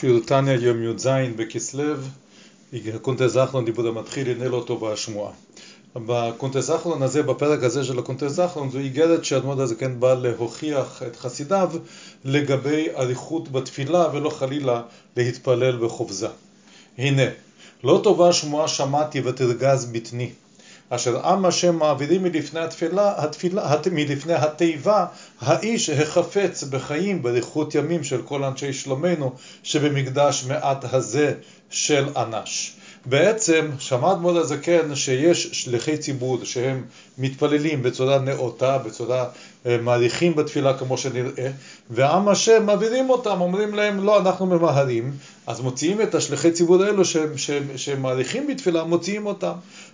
שיעור תניא יום י"ז בכסלו, קונטס אחרון דיבור המתחיל ינהל אותו בשמועה. בקונטס אחרון הזה, בפרק הזה של הקונטס אחרון, זו איגרת שאדמות הזה כן בא להוכיח את חסידיו לגבי אריכות בתפילה ולא חלילה להתפלל בחופזה. הנה, לא טובה שמועה שמעתי ותרגז בטני. אשר עם השם מעבירים מלפני התפילה, התפילה, מלפני התיבה, האיש החפץ בחיים באריכות ימים של כל אנשי שלומנו שבמקדש מעט הזה של אנש. בעצם שמע אדמו"ר הזקן שיש שליחי ציבור שהם מתפללים בצורה נאותה, בצורה אה, מעריכים בתפילה כמו שנראה, ועם השם מעבירים אותם, אומרים להם לא, אנחנו ממהרים, אז מוציאים את השליחי ציבור האלו שהם, שהם, שהם מעריכים בתפילה, מוציאים אותם.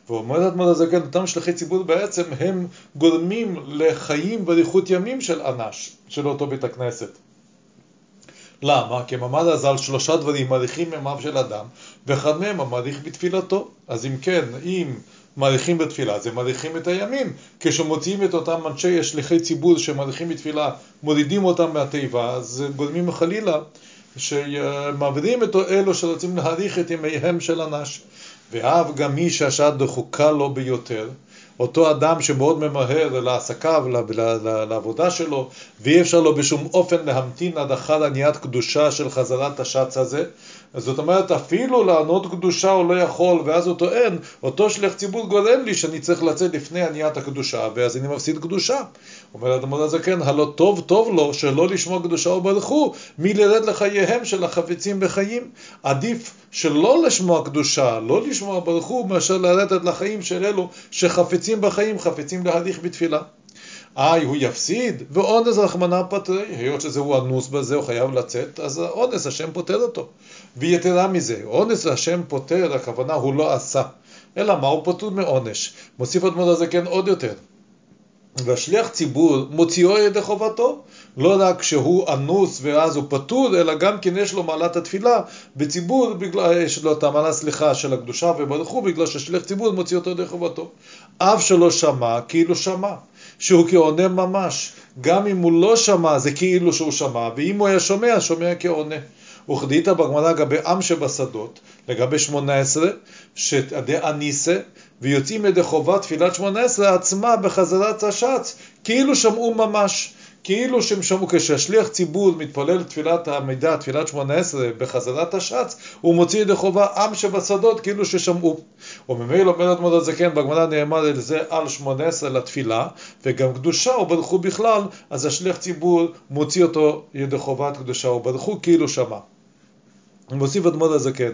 ואומר אדמו"ר הזקן, אותם שליחי ציבור בעצם הם גורמים לחיים באריכות ימים של אנש, של אותו בית הכנסת. למה? כי ממד הז"ל שלושה דברים מעריכים ימיו של אדם, ואחד מהם המעריך בתפילתו. אז אם כן, אם מעריכים בתפילה, זה מעריכים את הימים. כשמוציאים את אותם אנשי שליחי ציבור שמעריכים בתפילה, מורידים אותם מהתיבה, אז גורמים חלילה שמעבירים את אלו שרוצים להעריך את ימיהם של אנש. ואף גם מי שהשעה דחוקה לו ביותר, אותו אדם שמאוד ממהר לעסקיו, לעבודה שלו, ואי אפשר לו בשום אופן להמתין עד אחר עניית קדושה של חזרת השץ הזה. זאת אומרת, אפילו לענות קדושה הוא לא יכול, ואז הוא טוען, אותו שליח ציבור גורם לי שאני צריך לצאת לפני עניית הקדושה, ואז אני מפסיד קדושה. אומר אדמון הזקן, הלא טוב טוב לו שלא לשמוע קדושה וברכו, מלרד לחייהם של החפצים בחיים. עדיף שלא לשמוע קדושה, לא לשמוע ברכו, מאשר לרדת לחיים של אלו שחפצים בחיים, חפצים להליך בתפילה. איי, הוא יפסיד, ואונס רחמנא פטרי, היות שזהו אנוס בזה, הוא חייב לצאת, אז אונס השם פוטר אותו. ויתרה מזה, אונס השם פוטר, הכוונה הוא לא עשה. אלא מה, הוא פטור מעונש. מוסיף אדמות הזה כן עוד יותר. והשליח ציבור מוציאו ידי חובתו, לא רק שהוא אנוס ואז הוא פטור, אלא גם כן יש לו מעלת התפילה בציבור, בגלל, יש לו את המעלה סליחה של הקדושה וברוך הוא, בגלל ששליח ציבור מוציא אותו ידי חובתו. אף שלא שמע, כאילו שמע, שהוא כעונה ממש. גם אם הוא לא שמע, זה כאילו שהוא שמע, ואם הוא היה שומע, שומע כעונה. וכדאית בגמרא לגבי עם שבשדות, לגבי שמונה עשרה, שדי אניסה, ויוצאים ידי חובת תפילת שמונה עשרה עצמה בחזרת השץ, כאילו שמעו ממש. כאילו שהם שמעו, כשהשליח ציבור מתפלל תפילת המידע, תפילת שמונה עשרה, בחזרת השץ, הוא מוציא ידי חובה עם שבשדות כאילו ששמעו. וממילא אומר אדמות הזקן, בגמרא נאמר על זה על שמונה עשרה לתפילה, וגם קדושה וברכו בכלל, אז השליח ציבור מוציא אותו ידי חובת קדושה וברכו כאילו שמע. מוסיף אדמות הזקן,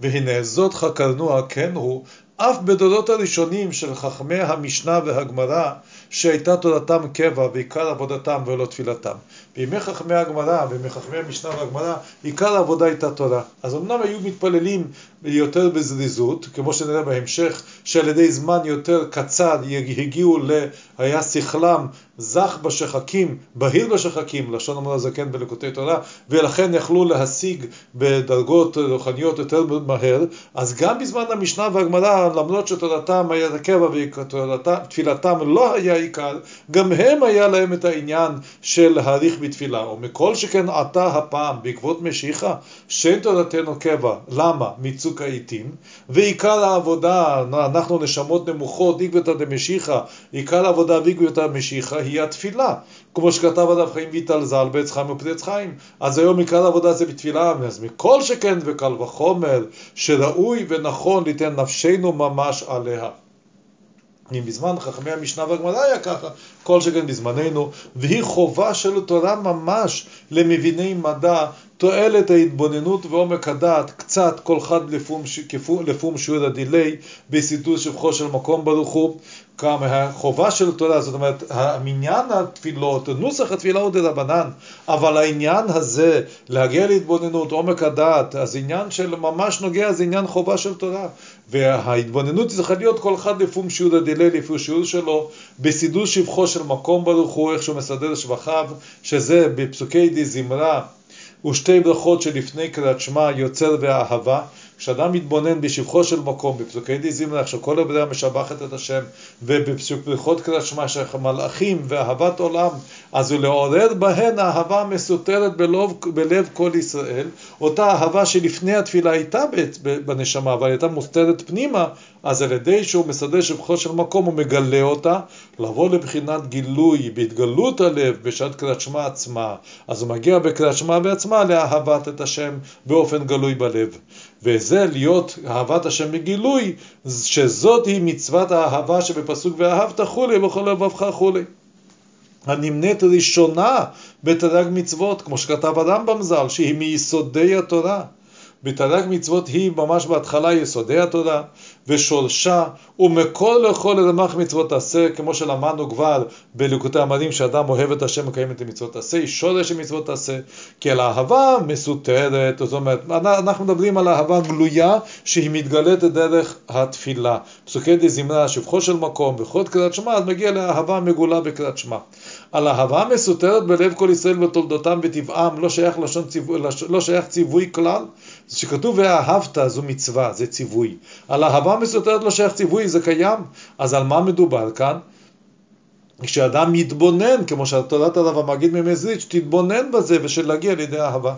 והנה זאת חקרנוע כן הוא אף בדורות הראשונים של חכמי המשנה והגמרא, שהייתה תורתם קבע ועיקר עבודתם ולא תפילתם. בימי חכמי הגמרא, בימי חכמי המשנה והגמרא, עיקר העבודה הייתה תורה. אז אמנם היו מתפללים יותר בזריזות, כמו שנראה בהמשך, שעל ידי זמן יותר קצר הגיעו ל... היה שכלם זך בשחקים, בהיר בשחקים, לשון אמר הזקן בלקוטי תורה, ולכן יכלו להשיג בדרגות רוחניות יותר מהר, אז גם בזמן המשנה והגמרא, למרות שתורתם היה קבע ותפילתם לא היה עיקר, גם הם היה להם את העניין של להאריך בתפילה. ומכל שכן עתה הפעם, בעקבות משיחה, שאין תורתנו קבע, למה? מצוק העיתים, ועיקר העבודה, אנחנו נשמות נמוכות, עקבתא דמשיחא, עיקר העבודה ועקבתא דמשיחא היא התפילה, כמו שכתב עליו חיים ויטל ז"ל בעץ חיים ופרץ חיים. אז היום עיקר העבודה זה בתפילה, אז מכל שכן וקל וחומר, שראוי ונכון ליתן נפשנו ממש עליה. אם בזמן חכמי המשנה והגמרא היה ככה, כל שכן בזמננו, והיא חובה של תורה ממש למביני מדע, תועלת ההתבוננות ועומק הדעת, קצת כל חד לפום, לפום שיעור הדיליי, בסידור שבחו של מקום ברוך הוא, כמה החובה של תורה, זאת אומרת, המניין התפילות, נוסח התפילה הוא דרבנן, אבל העניין הזה, להגיע להתבוננות, עומק הדעת, אז עניין של ממש נוגע, זה עניין חובה של תורה. וההתבוננות צריכה להיות כל אחד לפום שיעור הדילי, לפי שיעור שלו, בסידור שבחו של מקום ברוך הוא, איך שהוא מסדר שבחיו, שזה בפסוקי די זמרה. ושתי ברכות שלפני קריאת שמע יוצר ואהבה, כשאדם מתבונן בשבחו של מקום, בפסוקי די זימנה, שכל הבריאה משבחת את השם, ובפסוקות קריאת שמע של מלאכים ואהבת עולם, אז הוא לעורר בהן אהבה מסותרת בלב, בלב כל ישראל, אותה אהבה שלפני התפילה הייתה בנשמה, אבל הייתה מוסתרת פנימה, אז על ידי שהוא מסדר שבחו של מקום, הוא מגלה אותה, לבוא לבחינת גילוי, בהתגלות הלב, בשעת קריאת שמע עצמה. אז הוא מגיע בקריאת שמע בעצמה לאהבת את השם באופן גלוי בלב. וזה להיות אהבת השם בגילוי, שזאת היא מצוות האהבה שבפסוק ואהבת חולי בכל לבבך חולי. הנמנית ראשונה בתרי"ג מצוות, כמו שכתב הרמב"ם ז"ל, שהיא מיסודי התורה. בתרי"ג מצוות היא ממש בהתחלה יסודי התורה ושורשה ומכל לכל רמ"ח מצוות תעשה כמו שלמדנו כבר בליקוטי המדים שאדם אוהב את השם מקיים את המצוות תעשה היא שורש המצוות תעשה כי על האהבה מסותרת זאת אומרת אנחנו מדברים על אהבה גלויה שהיא מתגלית דרך התפילה. פסוקי די זמרה שבחו של מקום וחוד קריאת שמע אז מגיע לאהבה מגולה בקריאת שמע על אהבה מסותרת בלב כל ישראל ותולדותם וטבעם לא שייך, לשון ציווי, לא שייך ציווי כלל שכתוב ואהבת זו מצווה, זה ציווי. על אהבה מסותרת לא שייך ציווי, זה קיים. אז על מה מדובר כאן? כשאדם מתבונן, כמו שתורת הרב המגיד ממזריץ', תתבונן בזה ושלהגיע לידי אהבה.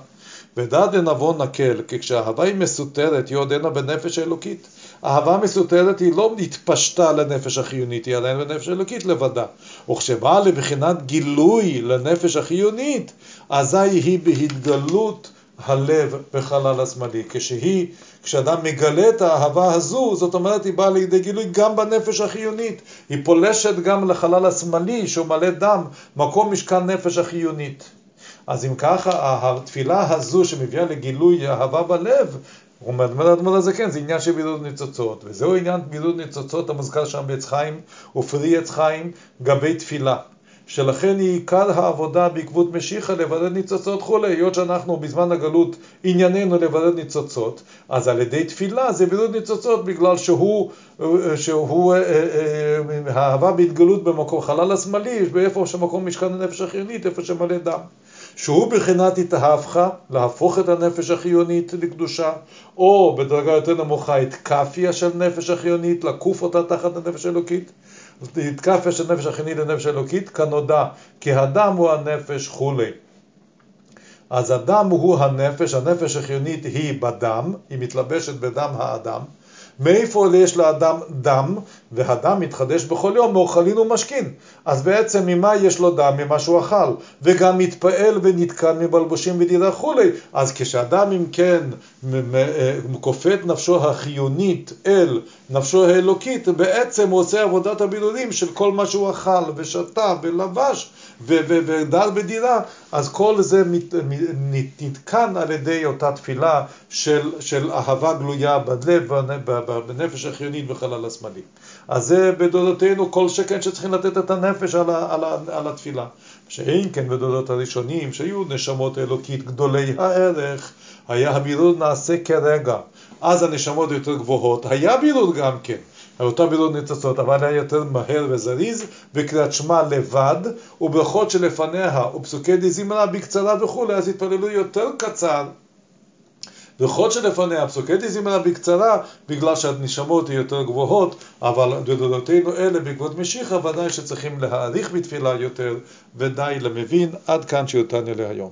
ודעת ענבון נקל, כי כשהאהבה היא מסותרת, היא עודנה בנפש האלוקית. אהבה מסותרת היא לא התפשטה לנפש החיונית, היא עדיין בנפש האלוקית לבדה. וכשבאה לבחינת גילוי לנפש החיונית, אזי היא בהתגלות הלב בחלל השמאלי. כשהיא, כשאדם מגלה את האהבה הזו, זאת אומרת היא באה לידי גילוי גם בנפש החיונית. היא פולשת גם לחלל השמאלי שהוא מלא דם, מקום משכן נפש החיונית. אז אם ככה, התפילה הזו שמביאה לגילוי אהבה בלב, הוא אומר האדמו"ר הזה כן, זה עניין של בידוד ניצוצות, וזהו עניין בידוד ניצוצות המוזכר שם בעץ חיים ופרי עץ חיים גבי תפילה. שלכן היא עיקר העבודה בעקבות משיחה לבדד ניצוצות כולי, היות שאנחנו בזמן הגלות ענייננו לבדד ניצוצות, אז על ידי תפילה זה בידוד ניצוצות בגלל שהוא, שהוא האהבה בהתגלות במקום חלל השמאלי, באיפה שמקום משכן הנפש החיונית, איפה שמלא דם. שהוא בחינת התאהבך, להפוך את הנפש החיונית לקדושה, או בדרגה יותר נמוכה את כאפיה של נפש החיונית, לקוף אותה תחת הנפש האלוקית. התקפיה של נפש החיונית לנפש האלוקית, כנודע, כי הדם הוא הנפש כולי. אז הדם הוא הנפש, הנפש החיונית היא בדם, היא מתלבשת בדם האדם. מאיפה יש לאדם דם, והדם מתחדש בכל יום מאוכלין ומשכין. אז בעצם ממה יש לו דם? ממה שהוא אכל. וגם מתפעל ונתקן מבלבושים ודידה כולי. אז כשאדם אם כן כופה את נפשו החיונית אל נפשו האלוקית, בעצם הוא עושה עבודת הבידודים של כל מה שהוא אכל ושתה ולבש ודל בדירה, אז כל זה נתקן על ידי אותה תפילה של, של אהבה גלויה בלב, בנפש החיונית בחלל השמאלי. אז זה בדודותינו כל שכן שצריכים לתת את הנפש על, ה, על, ה, על התפילה. שאין כן בדודות הראשונים, שהיו נשמות אלוקית גדולי הערך, היה הבירור נעשה כרגע. אז הנשמות יותר גבוהות, היה בירור גם כן. אותה בירור ניצוצות, אבל היה יותר מהר וזריז, וקריאת שמע לבד, וברכות שלפניה, ופסוקי דזמרה בקצרה וכולי, אז התפללו יותר קצר. ברכות שלפניה, פסוקי דזמרה בקצרה, בגלל שהנשמות היא יותר גבוהות, אבל בדודותינו אלה בעקבות משיחה, ודאי שצריכים להאריך בתפילה יותר, ודי למבין, עד כאן שיותן אלה היום.